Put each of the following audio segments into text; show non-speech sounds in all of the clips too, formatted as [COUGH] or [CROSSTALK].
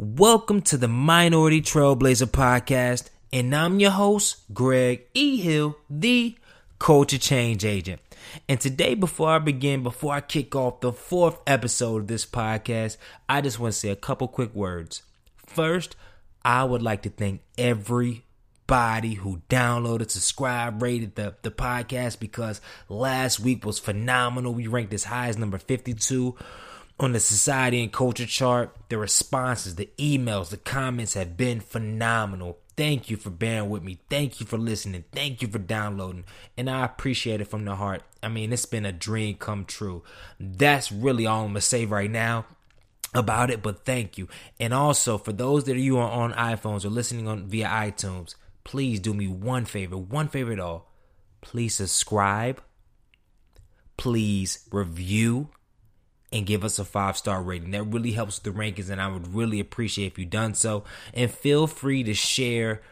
Welcome to the Minority Trailblazer Podcast, and I'm your host, Greg E. Hill, the Culture Change Agent. And today, before I begin, before I kick off the fourth episode of this podcast, I just want to say a couple quick words. First, I would like to thank everybody who downloaded, subscribed, rated the, the podcast because last week was phenomenal. We ranked as high as number 52 on the society and culture chart. The responses, the emails, the comments have been phenomenal. Thank you for bearing with me. Thank you for listening. Thank you for downloading. And I appreciate it from the heart. I mean, it's been a dream come true. That's really all I'm going to say right now about it, but thank you. And also, for those that you are on iPhones or listening on via iTunes, please do me one favor, one favor at all. Please subscribe. Please review and give us a five star rating. That really helps the rankings, and I would really appreciate if you done so. And feel free to share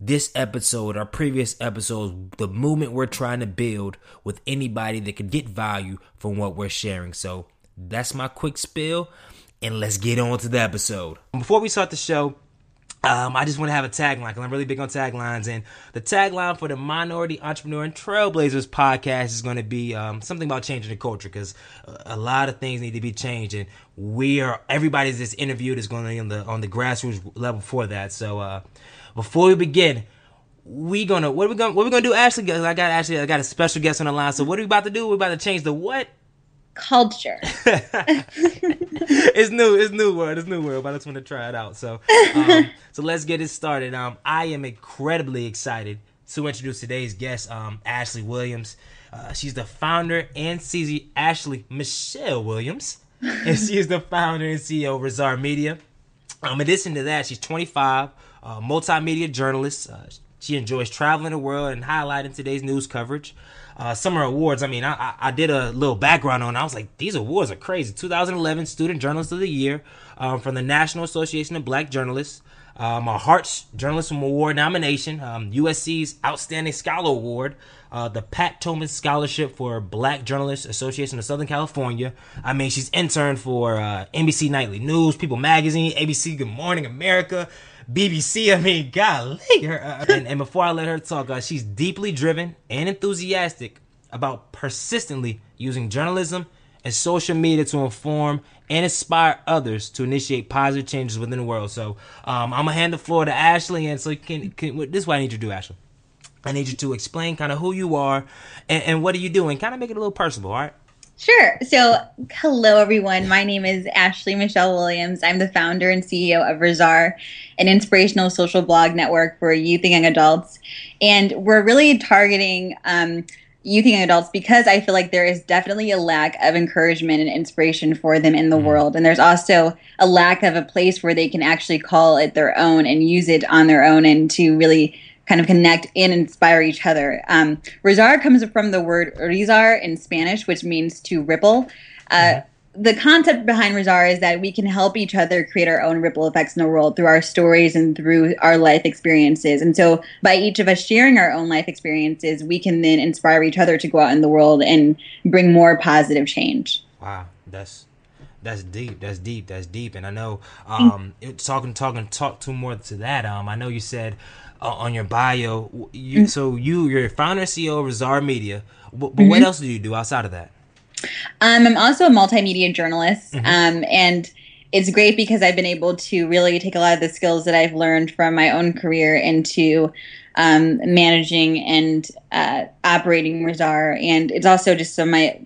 this episode, our previous episodes, the movement we're trying to build with anybody that could get value from what we're sharing. So that's my quick spill, and let's get on to the episode. Before we start the show, um, I just want to have a tagline because I'm really big on taglines. And the tagline for the Minority Entrepreneur and Trailblazers podcast is going to be um, something about changing the culture because a lot of things need to be changed. And we are, everybody that's interviewed is going to be on the, on the grassroots level for that. So uh, before we begin, we gonna what are we gonna what are we gonna do Ashley I got actually I got a special guest on the line so what are we about to do we're about to change the what culture. [LAUGHS] it's new. It's new world, It's new world, But I just want to try it out. So, um, [LAUGHS] so let's get it started. Um, I am incredibly excited to introduce today's guest, um, Ashley Williams. Uh, she's the founder and CEO, Ashley Michelle Williams, [LAUGHS] and she is the founder and CEO of Rizzarr Media. Um, in addition to that, she's 25, uh, multimedia journalist. Uh, she enjoys traveling the world and highlighting today's news coverage uh, summer awards. I mean, I, I did a little background on. It. I was like, these awards are crazy. 2011 Student Journalist of the Year um, from the National Association of Black Journalists. Um, a Hearst Journalism Award nomination, um, USC's Outstanding Scholar Award, uh, the Pat Tillman Scholarship for Black Journalists Association of Southern California. I mean, she's interned for uh, NBC Nightly News, People Magazine, ABC Good Morning America, BBC. I mean, golly. Her, uh, and, and, before I let her talk, uh, she's deeply driven and enthusiastic about persistently using journalism and social media to inform and inspire others to initiate positive changes within the world. So um, I'm gonna hand the floor to Ashley, and so can, can this is what I need you to do, Ashley. I need you to explain kind of who you are and, and what are you doing. Kind of make it a little personal, all right? Sure. So, hello, everyone. My name is Ashley Michelle Williams. I'm the founder and CEO of Rizzarr, an inspirational social blog network for youth and young adults. And we're really targeting um, youth and adults because I feel like there is definitely a lack of encouragement and inspiration for them in the mm-hmm. world. And there's also a lack of a place where they can actually call it their own and use it on their own and to really kind of connect and inspire each other. Um, Rizzarr comes from the word rizar in Spanish, which means to ripple. Uh, mm-hmm. The concept behind Rizzarr is that we can help each other create our own ripple effects in the world through our stories and through our life experiences. And so, by each of us sharing our own life experiences, we can then inspire each other to go out in the world and bring more positive change. Wow, that's that's deep. That's deep. That's deep. And I know, um, it, talking, talking, talk to more to that. Um, I know you said uh, on your bio. You, mm-hmm. So you, you're founder and CEO of Rizzarr Media. But, but mm-hmm. what else do you do outside of that? Um, I'm also a multimedia journalist, mm-hmm. um, and it's great because I've been able to really take a lot of the skills that I've learned from my own career into um, managing and uh, operating Rizzarr, and it's also just some of my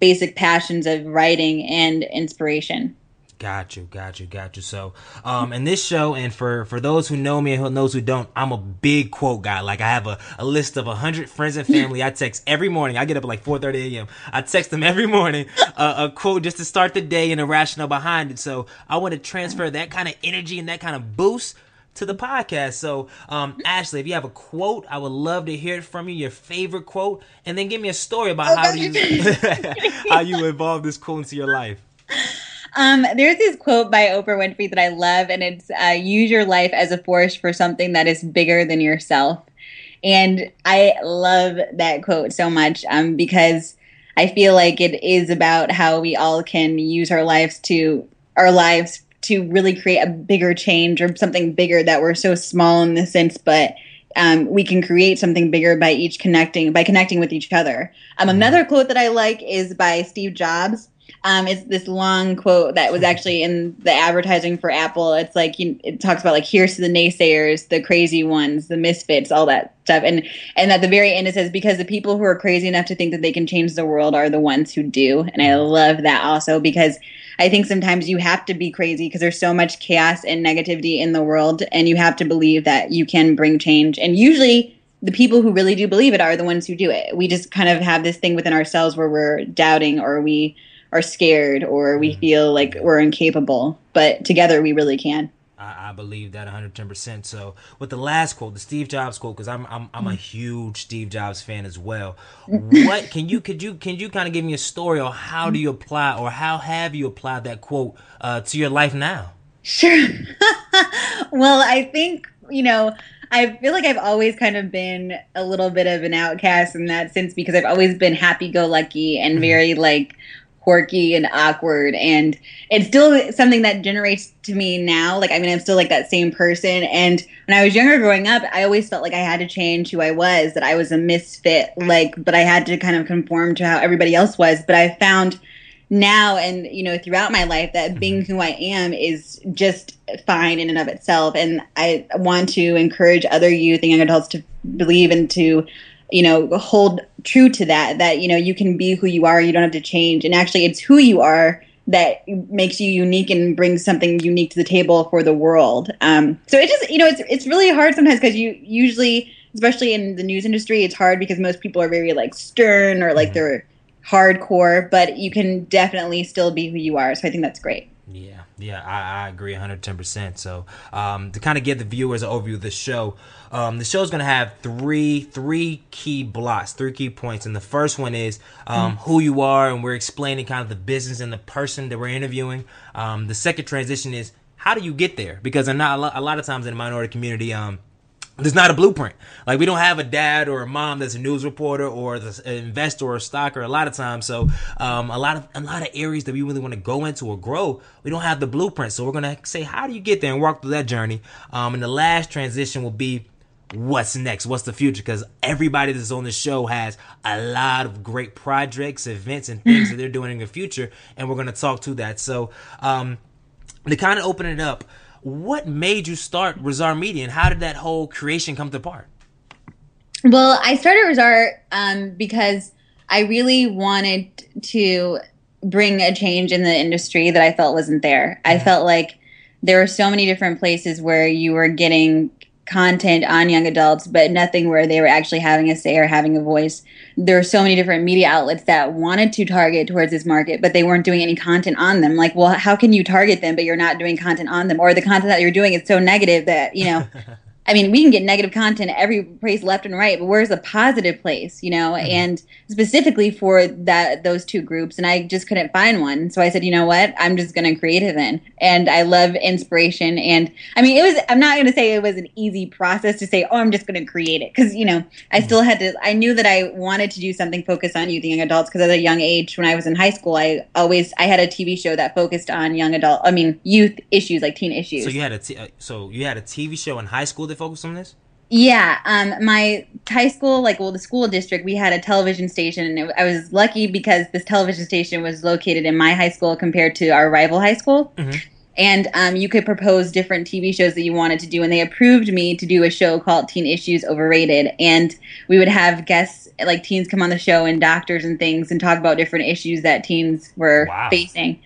basic passions of writing and inspiration. Got you, got you, got you. So, um, in this show, and for for those who know me and who knows who don't, I'm a big quote guy. Like I have a, a list of hundred friends and family. I text every morning. I get up at like 4:30 a.m. I text them every morning uh, a quote just to start the day and a rationale behind it. So I want to transfer that kind of energy and that kind of boost to the podcast. So, um, Ashley, if you have a quote, I would love to hear it from you. Your favorite quote, and then give me a story about how you [LAUGHS] how you evolved this quote into your life. Um, there's this quote by Oprah Winfrey that I love, and it's uh, use your life as a force for something that is bigger than yourself. And I love that quote so much um, because I feel like it is about how we all can use our lives to our lives to really create a bigger change or something bigger that we're so small in the sense, but um, we can create something bigger by each connecting by connecting with each other. Um, mm-hmm. another quote that I like is by Steve Jobs. Um, it's this long quote that was [LAUGHS] actually in the advertising for Apple. It's like you, it talks about like here's to the naysayers, the crazy ones, the misfits, all that stuff. And and at the very end it says because the people who are crazy enough to think that they can change the world are the ones who do. And I love that also because I think sometimes you have to be crazy because there's so much chaos and negativity in the world, and you have to believe that you can bring change. And usually, the people who really do believe it are the ones who do it. We just kind of have this thing within ourselves where we're doubting or we are scared or we mm-hmm. feel like we're incapable, but together we really can. I, I believe that 110%. So with the last quote, the Steve Jobs quote, because I'm I'm I'm a huge Steve Jobs fan as well. [LAUGHS] What can you could you can you kind of give me a story or how do you apply or how have you applied that quote uh, to your life now? Sure. [LAUGHS] well, I think you know. I feel like I've always kind of been a little bit of an outcast in that sense because I've always been happy go lucky and mm-hmm. very like quirky and awkward and it's still something that generates to me now like i mean i'm still like that same person and when i was younger growing up i always felt like i had to change who i was that i was a misfit like but i had to kind of conform to how everybody else was but i found now and you know throughout my life that being mm-hmm. who i am is just fine in and of itself and i want to encourage other youth and young adults to believe and to you know hold true to that that you know you can be who you are you don't have to change. And actually it's who you are that makes you unique and brings something unique to the table for the world. Um, so it just you know it's it's really hard sometimes because you usually especially in the news industry it's hard because most people are very like stern or like mm-hmm. they're hardcore but you can definitely still be who you are. So i think that's great. Yeah yeah, I, I agree 110%. So, um, to kind of give the viewers an overview of the show, um, the show is going to have three three key blocks, three key points. And the first one is um, mm-hmm. who you are, and we're explaining kind of the business and the person that we're interviewing. Um, the second transition is how do you get there? Because not a lot, a lot of times in the minority community, um, there's not a blueprint. Like we don't have a dad or a mom that's a news reporter or an investor or a stocker. A lot of times, so um, a lot of a lot of areas that we really want to go into or grow, we don't have the blueprint. So we're gonna say, how do you get there and walk through that journey? Um, and the last transition will be what's next what's the future because everybody that's on the show has a lot of great projects events and things that they're doing in the future and we're to talk to that so um to kind of open it up what made you start Rizzarr Media and how did that whole creation come to part? Well, I started Rizzarr um, because I really wanted to bring a change in the industry that I felt wasn't there. I mm-hmm. felt like there were so many different places where you were getting content on young adults, but nothing where they were actually having a say or having a voice. There are so many different media outlets that wanted to target towards this market, but they weren't doing any content on them. Like, well, how can you target them, but you're not doing content on them? Or the content that you're doing is so negative that, you know, [LAUGHS] I mean, we can get negative content every place left and right, but where's the positive place, you know? Mm-hmm. And specifically for that those two groups, and I just couldn't find one. So I said, you know what? I'm just going to create it then. And I love inspiration, and I mean, it was. I'm not going to say it was an easy process to say, oh, I'm just going to create it, because you know, I mm-hmm. still had to. I knew that I wanted to do something focused on youth and young adults, because at a young age, when I was in high school, I always I had a TV show that focused on young adult. I mean, youth issues like teen issues. So you had a t- uh, so you had a TV show in high school that focused on this. Yeah, um, my high school, like, well, the school district, we had a television station, and it, I was lucky because this television station was located in my high school compared to our rival high school. Mm-hmm. And um, you could propose different TV shows that you wanted to do, and they approved me to do a show called Teen Issues Overrated. And we would have guests, like teens, come on the show and doctors and things, and talk about different issues that teens were wow. facing.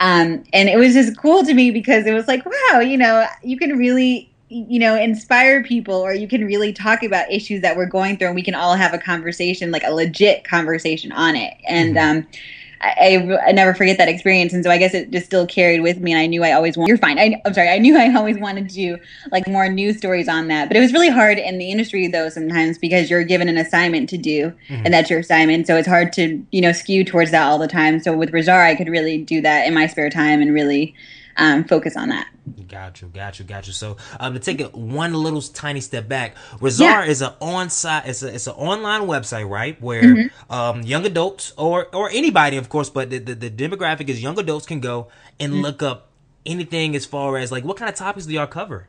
Um, and it was just cool to me because it was like, wow, you know, you can really you know inspire people or you can really talk about issues that we're going through and we can all have a conversation like a legit conversation on it and mm-hmm. um I, I, never forget that experience, and so I guess it just still carried with me. And I knew I always want. You're fine. I, am sorry. I knew I always wanted to do like more news stories on that, but it was really hard in the industry though sometimes because you're given an assignment to do, mm-hmm. and that's your assignment. So it's hard to you know skew towards that all the time. So with Rizzarr, I could really do that in my spare time and really um, focus on that. Got you, got you, got you. So um, to take it one little tiny step back, Rizzarr yeah. is an on-site, it's a it's an online website, right, where mm-hmm. um, young adults or or anybody, of course, but the, the, the, demographic is young adults can go and mm-hmm. look up anything as far as like what kind of topics do y'all cover?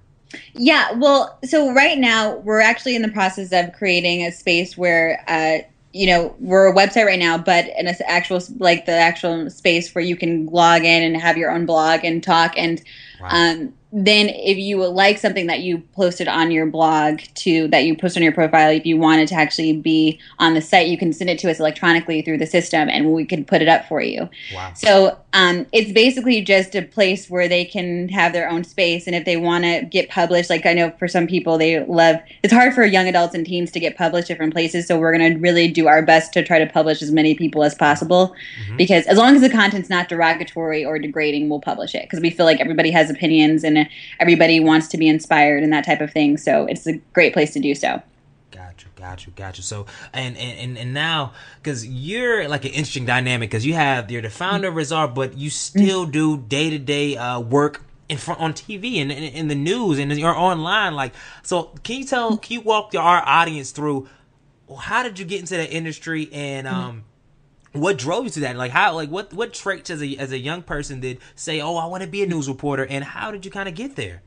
Yeah, well, so right now we're actually in the process of creating a space where uh, you know we're a website right now but in an actual like the actual space where you can log in and have your own blog and talk and um, then if you like something that you posted on your blog to that you post on your profile if you wanted to actually be on the site you can send it to us electronically through the system and we can put it up for you wow. so um, it's basically just a place where they can have their own space and if they want to get published like i know for some people they love it's hard for young adults and teens to get published different places so we're going to really do our best to try to publish as many people as possible mm-hmm. because as long as the content's not derogatory or degrading we'll publish it because we feel like everybody has opinions and everybody wants to be inspired and that type of thing. So it's a great place to do so. Got you, got you, got you. So and and and now because you're like an interesting dynamic because you have you're the founder of Rizzarr, but you still do day to day work in front on TV and in the news and you're online. Like, so can you tell? Can you walk our audience through? How did you get into the industry and um? What drove you to that? Like how like what what traits as a as a young person did say, "Oh, I want to be a news reporter," and how did you kind of get there?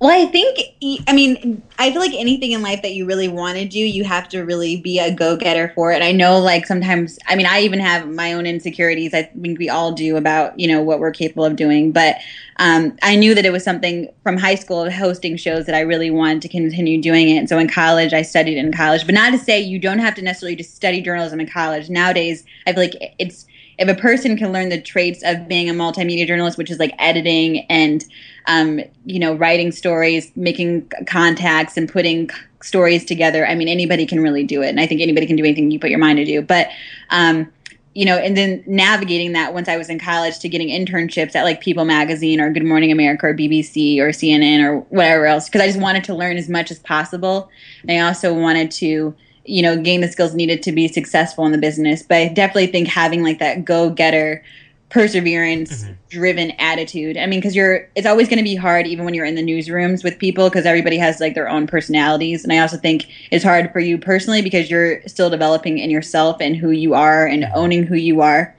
Well, I think, I mean, I feel like anything in life that you really want to do, you have to really be a go getter for it. I know, like, sometimes, I mean, I even have my own insecurities. I think we all do about, you know, what we're capable of doing. But um, I knew that it was something from high school hosting shows that I really wanted to continue doing it. And so in college, I studied in college. But not to say you don't have to necessarily just study journalism in college. Nowadays, I feel like it's, if a person can learn the traits of being a multimedia journalist, which is like editing and um, you know writing stories, making contacts, and putting stories together, I mean anybody can really do it, and I think anybody can do anything you put your mind to do. But um, you know, and then navigating that once I was in college to getting internships at like People Magazine or Good Morning America or BBC or CNN or whatever else, because I just wanted to learn as much as possible. And I also wanted to you know, gain the skills needed to be successful in the business. But I definitely think having like that go getter, perseverance mm-hmm. driven attitude. I mean, because you're, it's always going to be hard even when you're in the newsrooms with people because everybody has like their own personalities. And I also think it's hard for you personally because you're still developing in yourself and who you are and mm-hmm. owning who you are.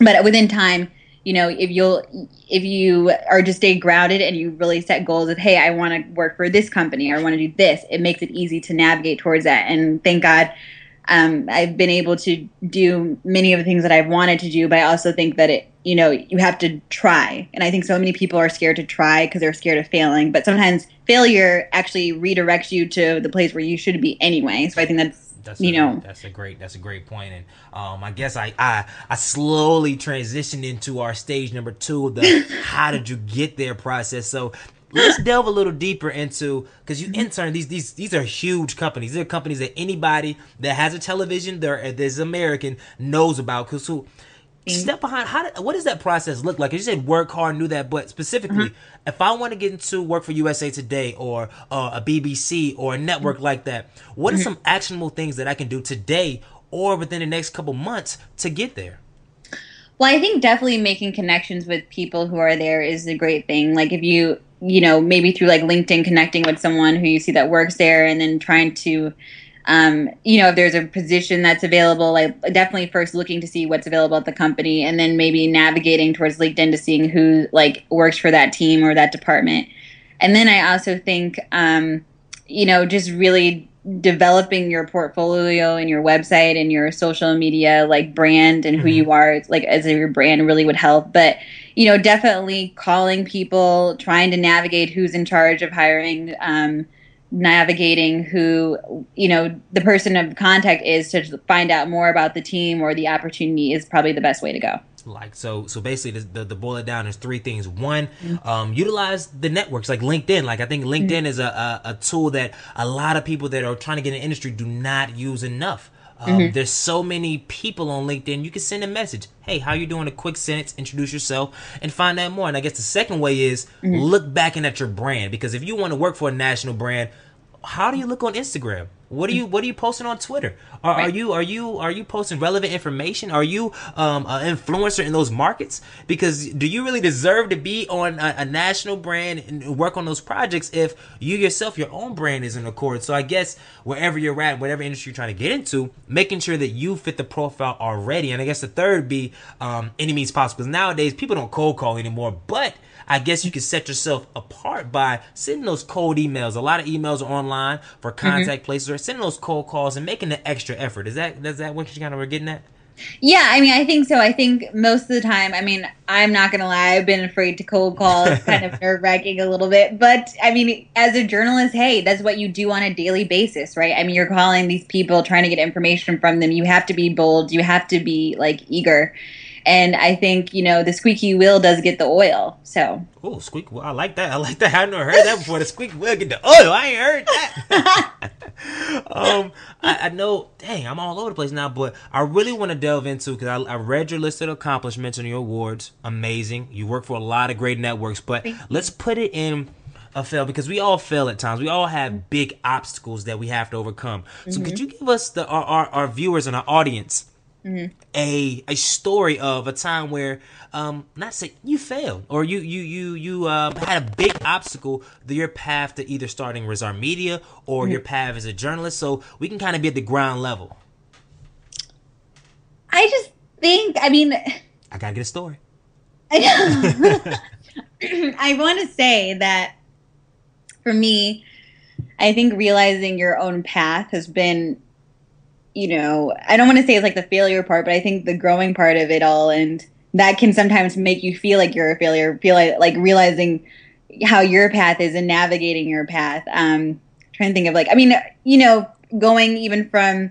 But within time, you know if you'll if you are just stay grounded and you really set goals of hey i want to work for this company or i want to do this it makes it easy to navigate towards that. And thank god um, i've been able to do many of the things that i've wanted to do but i also think that it you know you have to try. And i think so many people are scared to try because they're scared of failing. But sometimes failure actually redirects you to the place where you should be anyway. So i think that's that's you a, know. that's a great that's a great point and um i guess i i i slowly transitioned into our stage number two the [LAUGHS] how did you get there process. So let's delve a little deeper into because you intern these these these are huge companies. These are companies that anybody that has a television there there's american knows about. Because who step behind how did, what does that process look like you said work hard knew that but specifically mm-hmm. if i want to get into work for usa today or uh, a bbc or a network mm-hmm. like that what are mm-hmm. some actionable things that i can do today or within the next couple months to get there well i think definitely making connections with people who are there is a great thing like if you you know maybe through like linkedin connecting with someone who you see that works there and then trying to um, you know, if there's a position that's available, like definitely first looking to see what's available at the company, and then maybe navigating towards LinkedIn to seeing who like works for that team or that department. And then I also think, um, you know, just really developing your portfolio and your website and your social media like brand and who mm-hmm. you are like as your brand really would help but you know definitely calling people trying to navigate who's in charge of hiring um, navigating who you know the person of contact is to find out more about the team or the opportunity is probably the best way to go like so so basically the, the, the boil it down is three things one mm-hmm. um, utilize the networks like linkedin like i think linkedin mm-hmm. is a, a, a, tool that a lot of people that are trying to get in the industry do not use enough um, mm-hmm. There's so many people on LinkedIn. You can send a message. Hey, how you doing? A quick sentence, introduce yourself, and find out more. And I guess the second way is mm-hmm. look back in at your brand because if you want to work for a national brand, how do you look on Instagram? What are you What are you posting on Twitter? Are, right. are you Are you Are you posting relevant information? Are you um, an influencer in those markets? Because do you really deserve to be on a, a, national brand and work on those projects if you yourself, your own brand, is in accord? So I guess wherever you're at, whatever industry you're trying to get into, making sure that you fit the profile already. And I guess the third be um, any means possible. Because nowadays people don't cold call anymore, but I guess you can set yourself apart by sending those cold emails. A lot of emails are online for Mm-hmm. contact places, or sending those cold calls and making the extra effort. Is that is that what you kind of were getting at? Yeah, I mean, I think so. I think most of the time, I mean, I'm not gonna lie, I've been afraid to cold call. It's kind of [LAUGHS] nerve wracking a little bit, but I mean, as a journalist, hey, that's what you do on a daily basis, right? I mean, you're calling these people, trying to get information from them. You have to be bold. You have to be like eager, and I think you know the squeaky wheel does get the oil. So Oh, squeak! Well, I like that. I like that. [LAUGHS] I've never heard that before. The squeak wheel get the oil. I ain't heard that. [LAUGHS] um, I, I know. Dang, I'm all over the place now. But I really want to delve into because I, I read your list of accomplishments and your awards. Amazing. You work for a lot of great networks. But let's put it in a fail because we all fail at times. We all have big obstacles that we have to overcome. So could you give us the our, our, our viewers and our audience? A a story of a time where um not say you failed or you you you you um had a big obstacle to your path to either starting Rizzarr Media or your path as a journalist so we can kind of be at the ground level. I just think, I mean, [LAUGHS] I gotta get a story. I [LAUGHS] [CLEARS THROAT] I want to say that for me, I think realizing your own path has been, you know, I don't want to say it's like the failure part, but I think the growing part of it all, and that can sometimes make you feel like you're a failure. Feel like like realizing how your path is and navigating your path. Um, trying to think of like, I mean, you know, going even from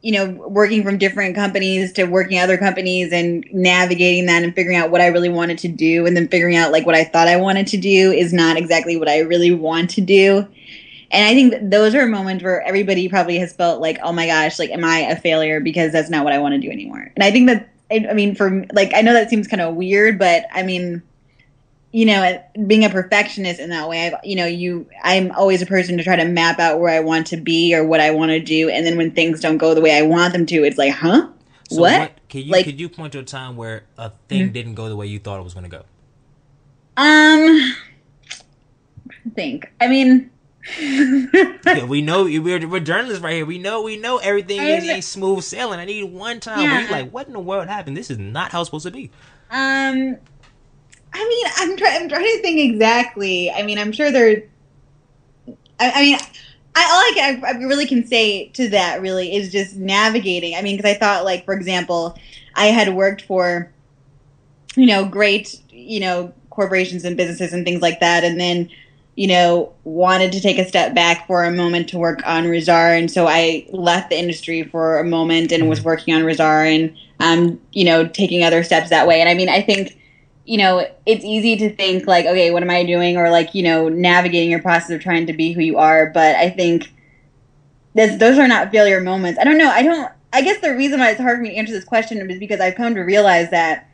you know, working from different companies to working other companies and navigating that and figuring out what I really wanted to do and then figuring out like what I thought I wanted to do is not exactly what I really want to do. And I think that those are moments where everybody probably has felt like, oh my gosh, like, am I a failure because that's not what I want to do anymore? And I think that, I I mean, for like, I know that seems kind of weird, but I mean, you know, being a perfectionist in that way, I've, you know, you, I'm always a person to try to map out where I want to be or what I want to do. And then when things don't go the way I want them to, it's like, huh? So what? Can you Like- could you point to a time where a thing didn't go the way you thought it was gonna go? Um, I think. I mean, Yeah, we know we're, we're journalists right here. We know we know everything is ain't smooth sailing. I need one time where Yeah. you're like, what in the world happened? This is not how it's supposed to be. Um, I mean, I'm trying. I'm trying to think exactly. I mean, I'm sure there. I, I mean, I all I, can, I really can say to that really is just navigating. I mean, because I thought, like, for example, I had worked for, you know, great, you know, corporations and businesses and things like that, and then, you know, wanted to take a step back for a moment to work on Rizzarr, and so I left the industry for a moment and was working on Rizzarr and, um, you know, taking other steps that way. And I mean, I think you know, it's easy to think like, okay, what am I doing? Or like, you know, navigating your process of trying to be who you are. But I think this, those are not failure moments. I don't know. I don't, I guess the reason why it's hard for me to answer this question is because I've come to realize that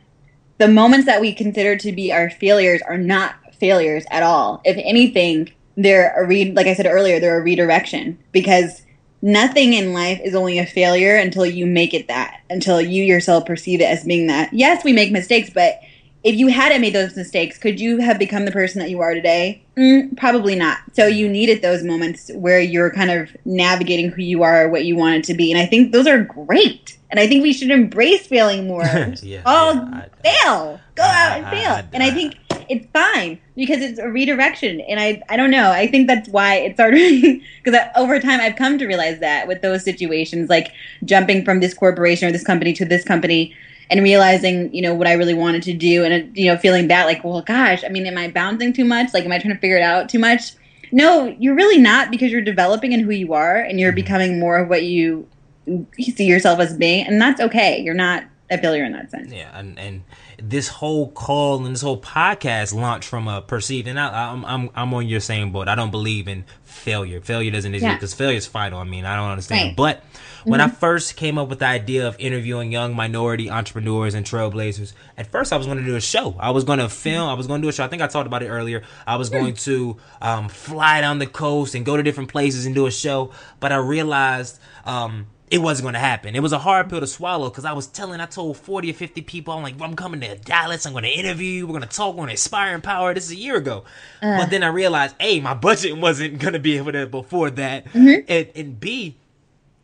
the moments that we consider to be our failures are not failures at all. If anything, they're a read, like I said earlier, they're a redirection because nothing in life is only a failure until you make it that, until you yourself perceive it as being that. Yes, we make mistakes, but if you hadn't made those mistakes, could you have become the person that you are today? Mm, probably not. So you needed those moments where you're kind of navigating who you are, what you wanted to be, and I think those are great. And I think we should embrace failing more. [LAUGHS] Yeah, oh, yeah, fail, go I- out and I- fail. I- and I think it's fine because it's a redirection. And I, I don't know. I think that's why it started [LAUGHS] because over time I've come to realize that with those situations, like jumping from this corporation or this company to this company and realizing, you know, what I really wanted to do and, you know, feeling that like, well, gosh, I mean, am I bouncing too much? Like, am I trying to figure it out too much? No, you're really not because you're developing in who you are and you're mm-hmm. becoming more of what you see yourself as being. And that's okay. You're not a failure in that sense. Yeah, and and this whole call and this whole podcast launched from a perceived, and I, I'm I'm I'm on your same boat. I don't believe in failure. Failure doesn't exist Yeah. because failure is final. I mean, I don't understand. Right. But when I first came up with the idea of interviewing young minority entrepreneurs and trailblazers, at first I was going to do a show. I was going to film. I was going to do a show. I think I talked about it earlier. I was going to um, fly down the coast and go to different places and do a show. But I realized. Um, it wasn't going to happen. It was a hard pill to swallow because I was telling, I told 40 or 50 people, I'm like, I'm coming to Dallas. I'm going to interview you. We're going to talk. We're going to inspire and empower. This is a year ago. Uh. But then I realized, A, my budget [LAUGHS] wasn't going to be able to afford that. Mm-hmm. And, and B,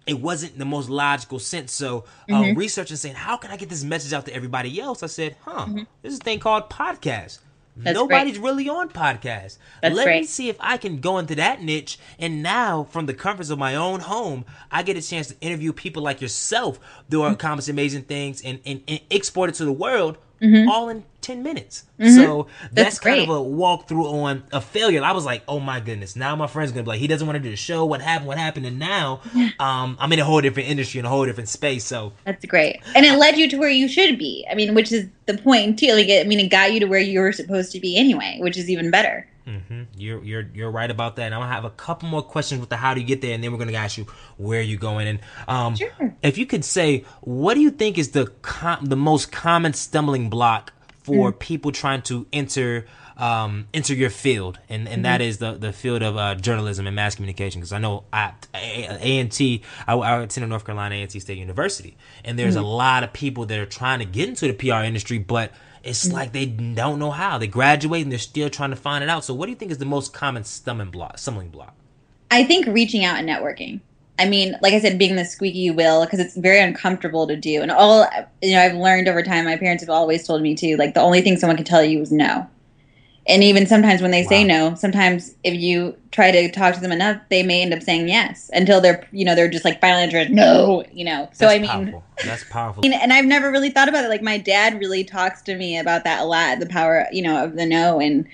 it wasn't the most logical sense. So, uh, mm-hmm. researching saying, how can I get this message out to everybody else? I said, huh, mm-hmm. this is a thing called podcast. That's Nobody's great. really on podcasts. That's Let great. me see if I can go into that niche. And now, from the comforts of my own home, I get a chance to interview people like yourself who are accomplishing amazing things and, and, and export it to the world mm-hmm. all in 10 minutes. Mm-hmm. So that's, that's kind of a walkthrough on a failure. I was like, oh my goodness. Now my friend's going to be like, he doesn't want to do the show. What happened? What happened? And now [LAUGHS] um, I'm in a whole different industry, in a whole different space. So that's great. And it led you to where you should be. I mean, which is the point too. Like, I mean, it got you to where you were supposed to be anyway, which is even better. Mm-hmm. You're you're you're right about that. And I'm gonna have a couple more questions with the how do you get there, and then we're gonna ask you where you going. And um, sure. if you could say, what do you think is the com- the most common stumbling block for mm. people trying to enter um, enter your field, and, and mm-hmm. that is the, the field of uh, journalism and mass communication. Because I know at A&T, I, I attended North Carolina A&T State University, and there's mm-hmm. a lot of people that are trying to get into the PR industry, but it's mm-hmm. like they don't know how. They graduate and they're still trying to find it out. So, what do you think is the most common stumbling block? Stumbling block. I think reaching out and networking. I mean, like I said, being the squeaky wheel because it's very uncomfortable to do. And all you know, I've learned over time. My parents have always told me too. Like the only thing someone can tell you is no. And even sometimes when they wow. say no, sometimes if you try to talk to them enough, they may end up saying yes until they're you know they're just like finally answering no. You know. So That's I mean, powerful. That's powerful. And I've never really thought about it. Like my dad really talks to me about that a lot. The power you know of the no and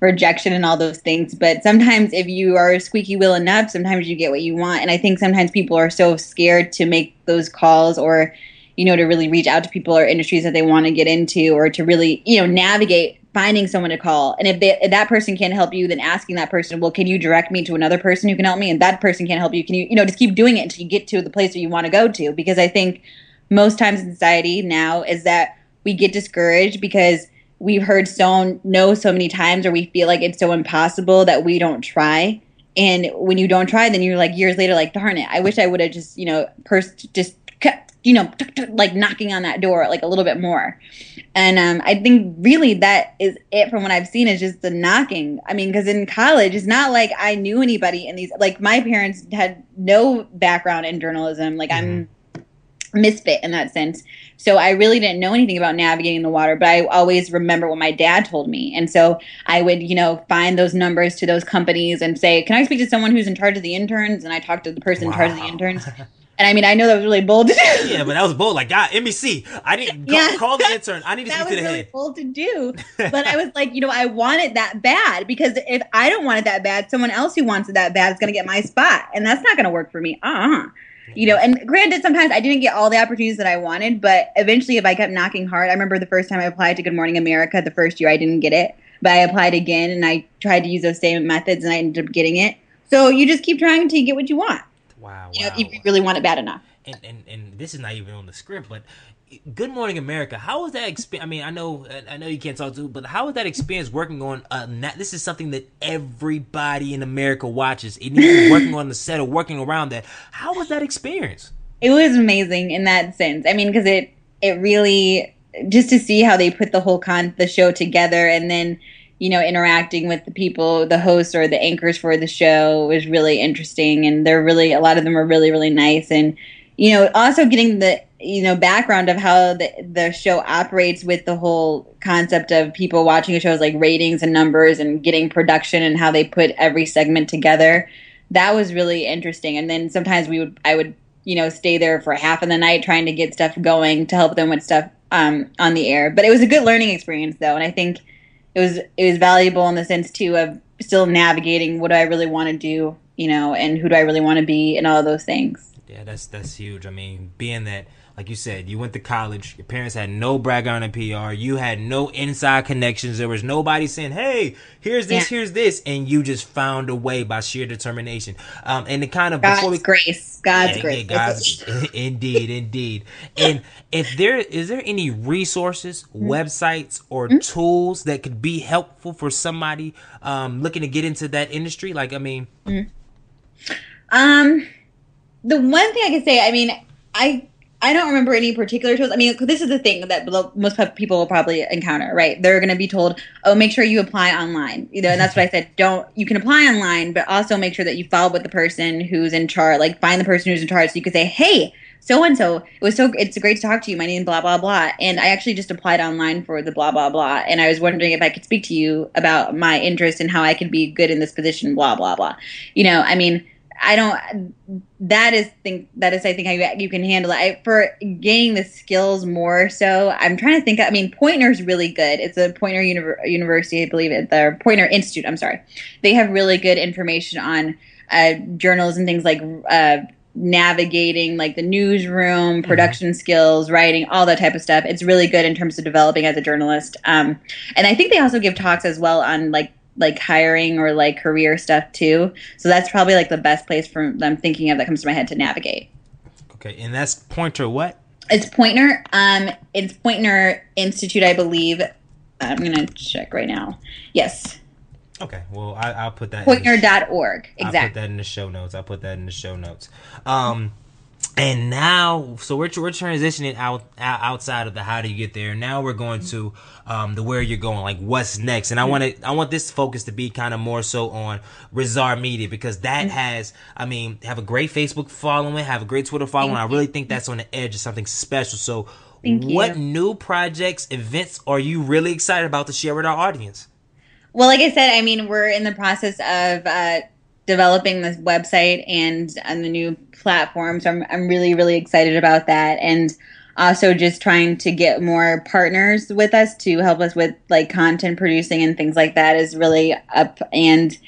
rejection and all those things. But sometimes if you are squeaky wheel enough, sometimes you get what you want. And I think sometimes people are so scared to make those calls or, you know, to really reach out to people or industries that they want to get into or to really, you know, navigate finding someone to call. And if, they, if that person can't help you, then asking that person, well, can you direct me to another person who can help me? And that person can't help you. Can you, you know, just keep doing it until you get to the place where you want to go to? Because I think most times in society now is that we get discouraged because we've heard so no so many times or we feel like it's so impossible that we don't try and when you don't try then you're like years later like darn it i wish i would have just you know pers- just you know like knocking on that door like a little bit more and um, i think really that is it from what i've seen is just the knocking i mean because in college it's not like i knew anybody in these like my parents had no background in journalism like mm-hmm. i'm misfit in that sense. So I really didn't know anything about navigating the water, but I always remember what my dad told me. And so I would, you know, find those numbers to those companies and say, "Can I speak to someone who's in charge of the interns?" And I talked to the person wow. in charge of the interns. [LAUGHS] And I mean, I know that was really bold to do. Yeah, but that was bold. Like, God, NBC, I need [LAUGHS] yeah. call, call the intern. I need to speak to the really head. Bold to do, [LAUGHS] but I was like, you know, I want it that bad because if I don't want it that bad, someone else who wants it that bad is going to get my spot, and that's not going to work for me. Uh. Uh-huh you know, and granted, sometimes I didn't get all the opportunities that I wanted, but eventually, if I kept knocking hard, I remember the first time I applied to Good Morning America, the first year I didn't get it, but I applied again and I tried to use those same methods and I ended up getting it. So you just keep trying until you get what you want. Wow. You know, if you really want it bad enough. And, and, and this is not even on the script, but Good Morning America. How was that experience? I mean, I know, I know you can't talk to, but how was that experience working on? Uh, this is something that everybody in America watches. And [CLEARS THROAT] working on the set or working around that. How was that experience? It was amazing in that sense. I mean, because it it really just to see how they put the whole con the show together, and then you know interacting with the people, the hosts or the anchors for the show was really interesting, and they're really a lot of them are really really nice and you know, also getting the you know background of how the the show operates with the whole concept of people watching a show is like ratings and numbers and getting production and how they put every segment together. That was really interesting. And then sometimes we would I would you know stay there for half of the night trying to get stuff going to help them with stuff um, on the air. But it was a good learning experience though, and I think it was it was valuable in the sense too of still navigating what do I really want to do, you know, and who do I really want to be, and all those things. Yeah, that's that's huge. I mean, being that like you said, you went to college. Your parents had no background in PR. You had no inside connections. There was nobody saying, "Hey, here's this, yeah. here's this," and you just found a way by sheer determination. Um, and the kind of God's before we, grace, God's yeah, grace, yeah, God's [LAUGHS] indeed, indeed. And if there is there any resources, mm-hmm. websites, or mm-hmm. tools that could be helpful for somebody um, looking to get into that industry? Like, I mean, mm-hmm. um, the one thing I can say, I mean, I I don't remember any particular tools. I mean, this is the thing that most people will probably encounter, right? They're going to be told, "Oh, make sure you apply online." You know, and that's what I said. Don't you can apply online, but also make sure that you follow with the person who's in charge. Like, find the person who's in charge, so you can say, "Hey." so and so. It was so it's great to talk to you. My name blah blah blah. And I actually just applied online for the blah blah blah. And I was wondering if I could speak to you about my interest and how I could be good in this position. Blah blah blah. You know, I mean, I don't. That is think that is I think how you, you can handle it. I, for gaining the skills more so. I'm trying to think. I mean, Poynter's really good. It's a Poynter Univer- University, I believe it. The Poynter Institute. I'm sorry. They have really good information on uh, journals and things like uh, navigating like the newsroom, Mm-hmm. production skills, writing, all that type of stuff. It's really good in terms of developing as a journalist. Um, and I think they also give talks as well on like like hiring or like career stuff too. So that's probably like the best place for them thinking of that comes to my head to navigate. Okay, and that's Poynter what? It's Poynter. Um, it's Poynter Institute, I believe. I'm gonna check right now. Yes, Okay, well I, I'll put that. in the- Poynter.org. I'll put that in the show notes. I'll put that in the show notes. Um, and now, so we're we're transitioning out, out outside of the how do you get there. Now we're going to um, the where you're going, like what's next. And I want to I want this focus to be kind of more so on Rizzarr Media because that has I mean have a great Facebook following, have a great Twitter following. I really think that's on the edge of something special. So, what new projects, events are you really excited about to share with our audience? Well, like I said, I mean, we're in the process of uh, developing this website and and the new platform. So I'm I'm really really excited about that, and also just trying to get more partners with us to help us with like content producing and things like that is really up and.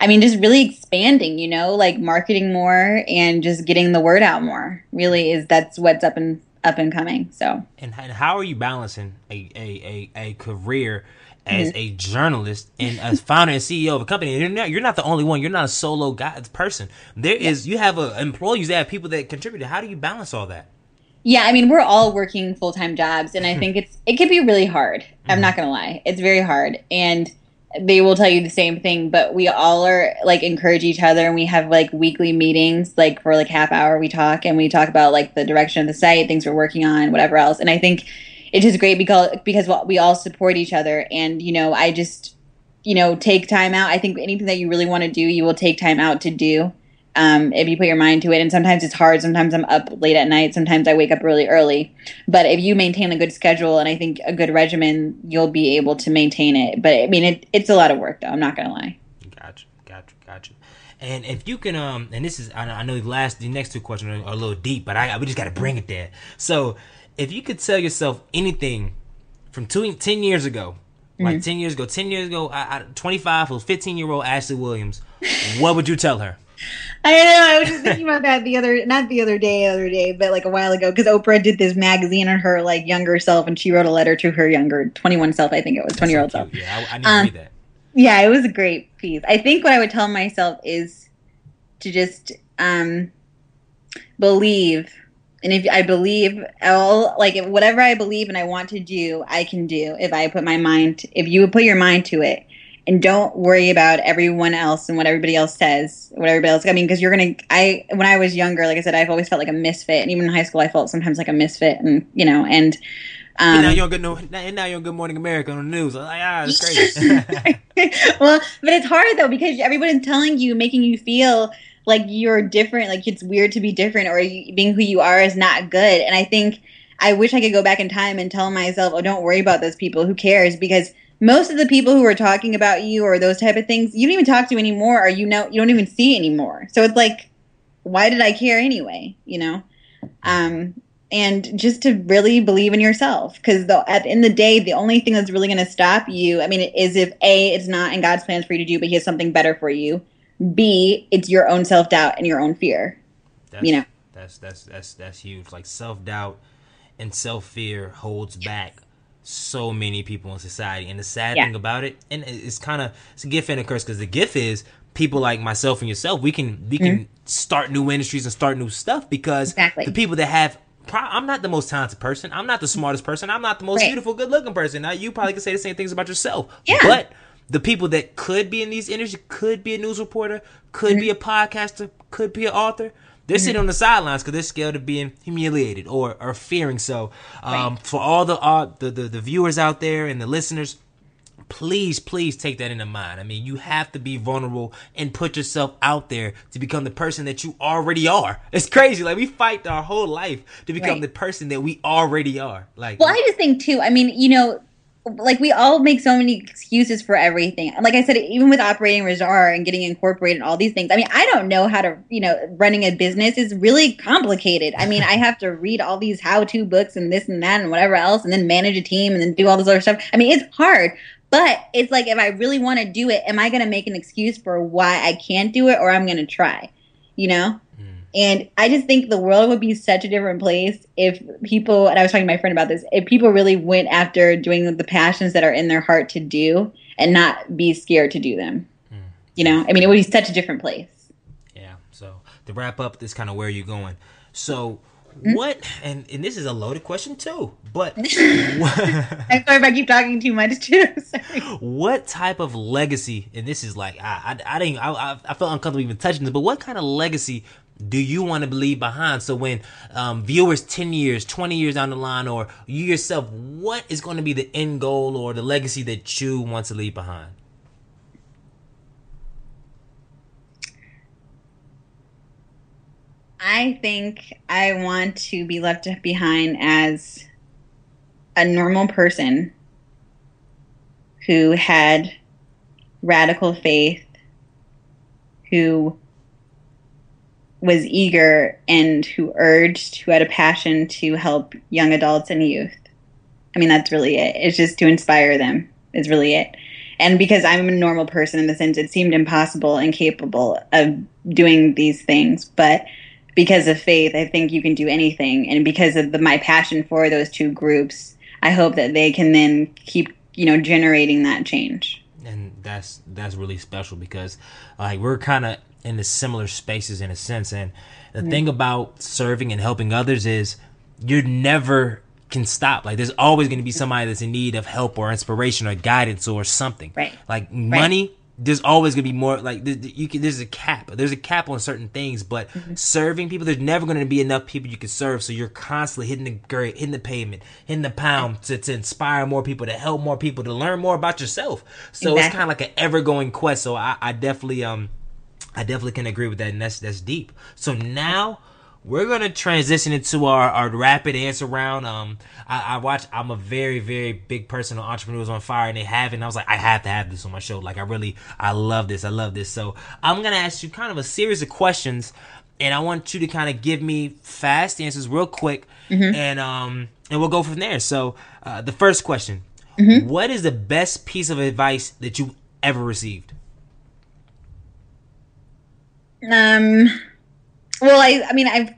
I mean, just really expanding, you know, like marketing more and just getting the word out more. Really, is that's what's up and up and coming. So and, and how are you balancing a a, a, a career as Mm-hmm. a journalist and as founder and CEO of a company? And you're not, you're not the only one. You're not a solo guy person. There is you have a, employees. They have people that contribute. How do you balance all that? Yeah, I mean, we're all working full time jobs, and I think it's it can be really hard. I'm not gonna lie, it's very hard, and they will tell you the same thing. But we all are like encourage each other, and we have like weekly meetings, like for like half hour we talk, and we talk about like the direction of the site, things we're working on, whatever else. And I think it's just great because because we all support each other, and you know, I just you know take time out. I think anything that you really want to do, you will take time out to do um, if you put your mind to it. And sometimes it's hard. Sometimes I'm up late at night. Sometimes I wake up really early. But if you maintain a good schedule and I think a good regimen, you'll be able to maintain it. But I mean, it, it's a lot of work, though. I'm not gonna lie. Gotcha, gotcha, gotcha. And if you can, um, and this is, I know the last, the next two questions are a little deep, but I, we just got to bring it there. So, if you could tell yourself anything from two, 10 years ago, like 10 years ago, 10 years ago, I, I, 25 or 15 year old Ashley Williams, what would you tell her? I know. I was just thinking about that the other, not the other day, the other day, but like a while ago, because Oprah did this magazine on her like younger self, and she wrote a letter to her younger 21 self. I think it was 20 year old So self. Yeah, I, I need to Um, read that. Yeah, it was a great piece. I think what I would tell myself is to just um, believe, and if I believe all, like if whatever I believe and I want to do, I can do if I put my mind. If you would put your mind to it, and don't worry about everyone else and what everybody else says, what everybody else. I mean, because you're gonna. I when I was younger, like I said, I've always felt like a misfit, and even in high school, I felt sometimes like a misfit, and you know, and. And now Um, you're on good, no, and now you're on Good Morning America on the news. Like, ah, it's crazy. [LAUGHS] well, but it's hard though because everybody's telling you, making you feel like you're different, like it's weird to be different, or you, being who you are is not good. And I think I wish I could go back in time and tell myself, "Oh, don't worry about those people. Who cares?" Because most of the people who are talking about you or those type of things, you don't even talk to anymore, or you know, you don't even see anymore. So it's like, why did I care anyway? You know. Um, and just to really believe in yourself because at the end of the day the only thing that's really going to stop you i mean is if a it's not in god's plans for you to do but he has something better for you b it's your own self-doubt and your own fear That's, You know. that's that's that's that's huge. Like self doubt and self fear holds back so many people in society. And the sad Yeah. thing about it, and it's kind of it's a gift and a curse because the gift is people like myself and yourself. We can we can start new industries and start new stuff because Mm-hmm. Exactly. the people that have. I'm not the most talented person. I'm not the smartest person. I'm not the most Right. beautiful, good looking person. Now you probably can say the same things about yourself. Yeah. But the people that could be in these industries could be a news reporter, could be a podcaster, could be an author. They're sitting on the sidelines because they're scared of being humiliated or, or fearing. So, um, Right. for all the, uh, the the the viewers out there and the listeners, please, please take that into mind. I mean, you have to be vulnerable and put yourself out there to become the person that you already are. [LAUGHS] It's crazy. Like we fight our whole life to become right. the person that we already are. Like, well, I just think too. I mean, you know, like we all make so many excuses for everything. Like I said, even with operating Rizzarr and getting incorporated, all these things. I mean, I don't know how to, you know, running a business is really complicated. I mean, I have to read all these how-to books and this and that and whatever else, and then manage a team and then do all this other stuff. I mean, it's hard. But it's like if I really want to do it, am I going to make an excuse for why I can't do it, or I'm going to try? You know. And I just think the world would be such a different place if people, and I was talking to my friend about this, if people really went after doing the passions that are in their heart to do and not be scared to do them. Mm. You know, I mean, it would be such a different place. Yeah. So to wrap up, this kind of where you're going. So, mm-hmm. what and and this is a loaded question too but [LAUGHS] i'm sorry if i keep talking too much too [LAUGHS] sorry. what type of legacy and this is like i i, I didn't I, I felt uncomfortable even touching this but what kind of legacy do you want to leave behind? So when um, viewers 10 years, 20 years down the line, or you yourself, what is going to be the end goal or the legacy that you want to leave behind? I think I want to be left behind as a normal person who had radical faith, who was eager and who urged, who had a passion to help young adults and youth. I mean, that's really it. It's just to inspire them, is really it. And because I'm a normal person in the sense it seemed impossible and capable of doing these things, but because of faith, I think you can do anything. And because of the, my passion for those two groups, I hope that they can then keep, you know, generating that change. That's that's really special because like we're kind of in the similar spaces in a sense. And the mm-hmm. thing about serving and helping others is you never can stop. Like there's always going to be somebody that's in need of help or inspiration or guidance or something. Right. Like money. There's always gonna be more like you can. There's a cap. There's a cap on certain things, but mm-hmm. serving people, there's never gonna be enough people you can serve. So you're constantly hitting the grade, hitting the pavement, hitting the pound to, to inspire more people, to help more people, to learn more about yourself. So exactly. it's kind of like an ever going quest. So I, I definitely um I definitely can agree with that, and that's that's deep. So now we're gonna transition into our, our rapid answer round. Um, I, I watch. I'm a very very big person on Entrepreneurs on Fire, and they have it. And I was like, I have to have this on my show. Like, I really, I love this. I love this. So I'm gonna ask you kind of a series of questions, and I want you to kind of give me fast answers, real quick, mm-hmm. and um, and we'll go from there. So uh, the first question: mm-hmm. What is the best piece of advice that you ever received? Um, well, I, I mean, I've.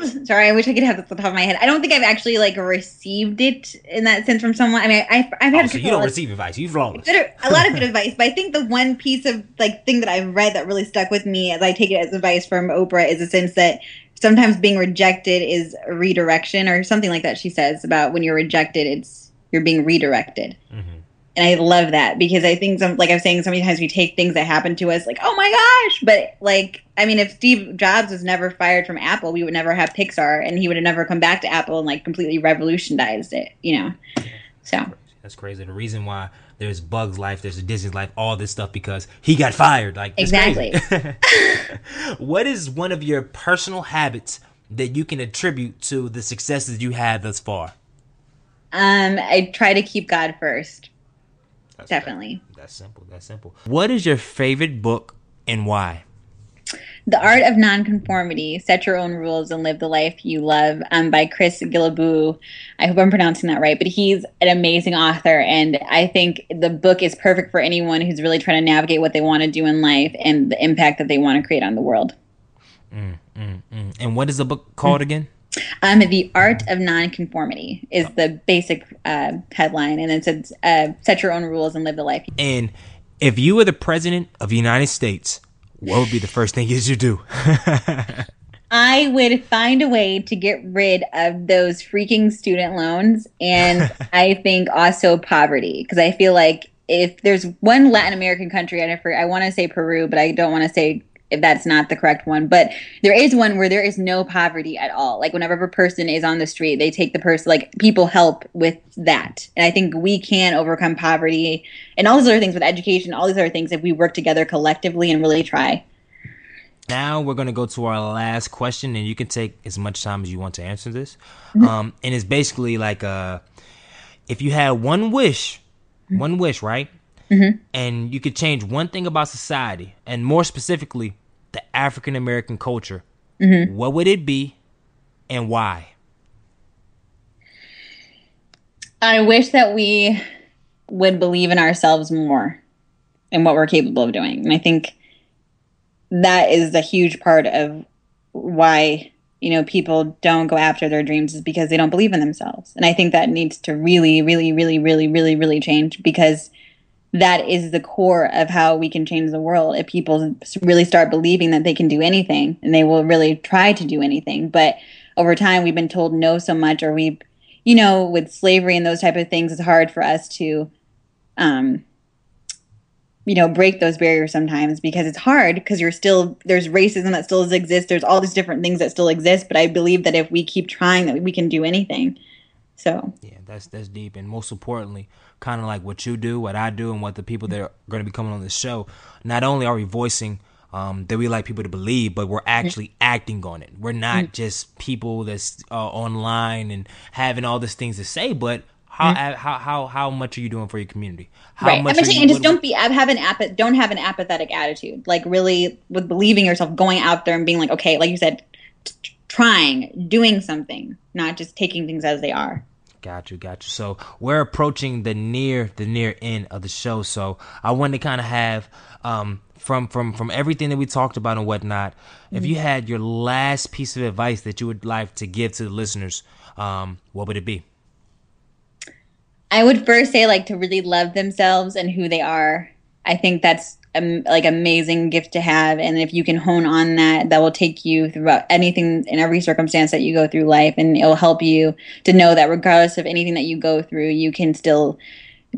[CLEARS THROAT] Sorry, I wish I could have this off the top of my head. I don't think I've actually like received it in that sense from someone. I mean, I've, I've had. Oh, so you don't receive advice. You've flawless. A lot of [LAUGHS] good advice, but I think the one piece of like thing that I've read that really stuck with me, as I take it as advice from Oprah, is the sense that sometimes being rejected is redirection or something like that. She says about when you're rejected, it's you're being redirected. Mm-hmm and I love that because I think some, like I was saying, so many times we take things that happen to us like, oh my gosh, but like, I mean, if Steve Jobs was never fired from Apple, we would never have Pixar, and he would have never come back to Apple and like completely revolutionized it, you know. So that's crazy. The reason why there's Bugs Life, there's a Disney Life, all this stuff because he got fired. Like exactly. [LAUGHS] what is one of your personal habits that you can attribute to the successes you had thus far? Um, I try to keep God first. That's Definitely. That, that's simple. That's simple. What is your favorite book and why? The Art of Nonconformity, Set Your Own Rules and Live the Life You Love um, by Chris Guillebeau. I hope I'm pronouncing that right, but he's an amazing author. And I think the book is perfect for anyone who's really trying to navigate what they want to do in life and the impact that they want to create on the world. Mm, mm, mm. And what is the book called again? Um, the art of nonconformity is the basic uh, headline, and it says uh, set your own rules and live the life. And if you were the president of the United States, what would be the first thing you do? [LAUGHS] I would find a way to get rid of those freaking student loans, and [LAUGHS] I think also poverty, because I feel like if there's one Latin American country, I, I want to say Peru, but I don't want to say if that's not the correct one, but there is one where there is no poverty at all. Like whenever a person is on the street, they take the person, like people help with that. And I think we can overcome poverty and all these other things with education, all these other things if we work together collectively and really try. Now we're going to go to our last question, and you can take as much time as you want to answer this. Mm-hmm. Um, and it's basically like uh, if you had one wish, mm-hmm. one wish, right? Mm-hmm. And you could change one thing about society, and more specifically, the African American culture, mm-hmm. what would it be and why? I wish that we would believe in ourselves more and what we're capable of doing. And I think that is a huge part of why you know people don't go after their dreams is because they don't believe in themselves and i think that needs to really really really really really really change because that is the core of how we can change the world. If people really start believing that they can do anything and they will really try to do anything but over time we've been told no so much or we you know with slavery and those type of things it's hard for us to um you know break those barriers sometimes because it's hard because you're still there's racism that still exists there's all these different things that still exist but i believe that if we keep trying that we can do anything. So yeah that's that's deep and most importantly kind of like what you do what i do and what the people that are going to be coming on this show not only are we voicing um, that we like people to believe, but we're actually acting on it. We're not mm-hmm. just people that's uh, online and having all these things to say, but how, mm-hmm. how how how much are you doing for your community? How right. much? I'm saying, and just don't be have an app don't have an apathetic attitude. Like really, with believing yourself, going out there and being like, okay, like you said, t- trying, doing something, not just taking things as they are. Got you, got you. So we're approaching the near the near end of the show. So I wanted to kind of have um, from from from everything that we talked about and whatnot. Mm-hmm. If you had your last piece of advice that you would like to give to the listeners, um, what would it be? I would first say like to really love themselves and who they are. I think that's like amazing gift to have, and if you can hone on that, that will take you throughout anything in every circumstance that you go through life, and it will help you to know that regardless of anything that you go through, you can still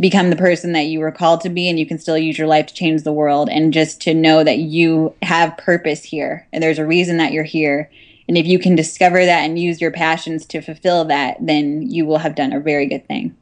become the person that you were called to be and you can still use your life to change the world. And just to know that you have purpose here and there's a reason that you're here. And if you can discover that and use your passions to fulfill that then you will have done a very good thing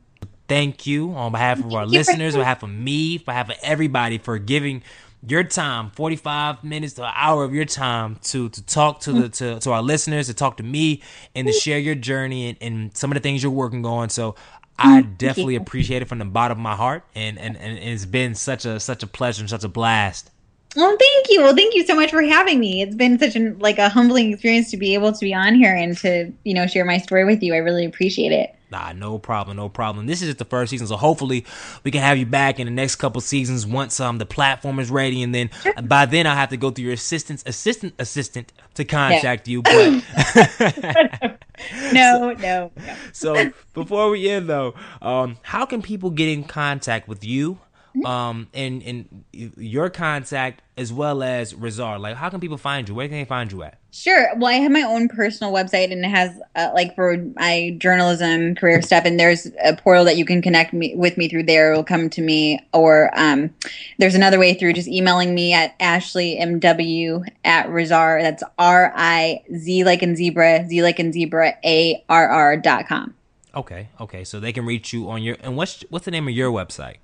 thank you on behalf of our listeners, on behalf of me, on behalf of everybody for giving your time 45 minutes to an hour of your time to to talk to the to, to our listeners to talk to me and to share your journey and, and some of the things you're working on so I definitely appreciate it from the bottom of my heart, and, and, and it's been such a such a pleasure and such a blast. Well, thank you. Well, thank you so much for having me. It's been such an like a humbling experience to be able to be on here and to you know share my story with you. I really appreciate it. Nah, no problem, no problem. This is just the first season, so hopefully we can have you back in the next couple seasons once um the platform is ready, and then sure. by then I'll have to go through your assistant's assistant assistant to contact yeah. you. But [LAUGHS] [LAUGHS] no, no, no. [LAUGHS] So before we end though, um, how can people get in contact with you? [LAUGHS] Um and and your contact as well as Rizzarr. Like, how can people find you? Where can they find you at? Sure. Well, I have my own personal website, and it has uh, like for my journalism career stuff. And there's a portal that you can connect me with me through there. It will come to me, or um, there's another way through just emailing me at ashleymw at Rizzarr. That's R I Z like in zebra, Z like in zebra, A R R dot com. Okay. Okay. So they can reach you on your and what's what's the name of your website?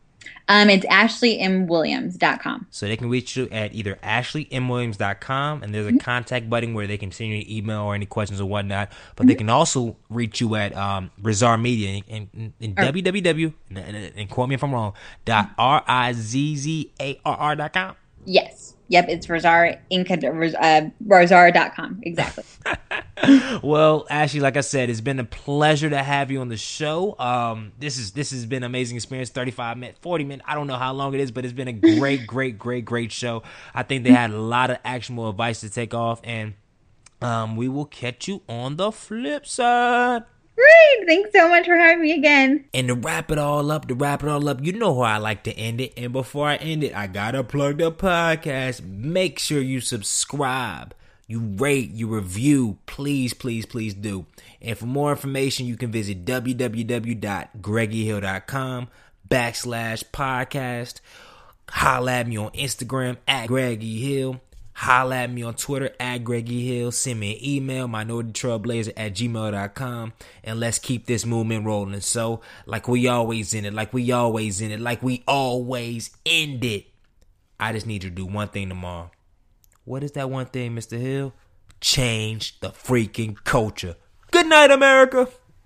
Um, it's ashleymwilliams.com. So they can reach you at either ashleymwilliams.com and there's a mm-hmm. contact button where they can send you an email or any questions or whatnot. But mm-hmm. they can also reach you at um, Rizzarr Media and, and, and www, and, and, quote me if I'm wrong, dot R I Z Z A R R dot com. Yes. Yep, it's Rizzarr Inc. Uh, Rizzarr.com. Exactly. [LAUGHS] well, Ashley, like I said, it's been a pleasure to have you on the show. Um, this is this has been an amazing experience. Thirty five minutes, forty minutes. I don't know how long it is, but it's been a great, [LAUGHS] great, great, great show. I think they had a lot of actionable advice to take off, and um, we will catch you on the flip side. Great. Thanks so much for having me again. And to wrap it all up, to wrap it all up, you know how I like to end it. And before I end it, I gotta plug the podcast. Make sure you subscribe, you rate, you review. Please, please, please do. And for more information, you can visit www.greggyhill.com backslash podcast. Holla at me on Instagram at Greggy Hill. Holla at me on Twitter at Greggy Hill. Send me an email, minoritytrailblazer at gmail.com. And let's keep this movement rolling. So, like we always in it, like we always in it, like we always end it. I just need you to do one thing tomorrow. What is that one thing, Mr. Hill? Change the freaking culture. Good night, America.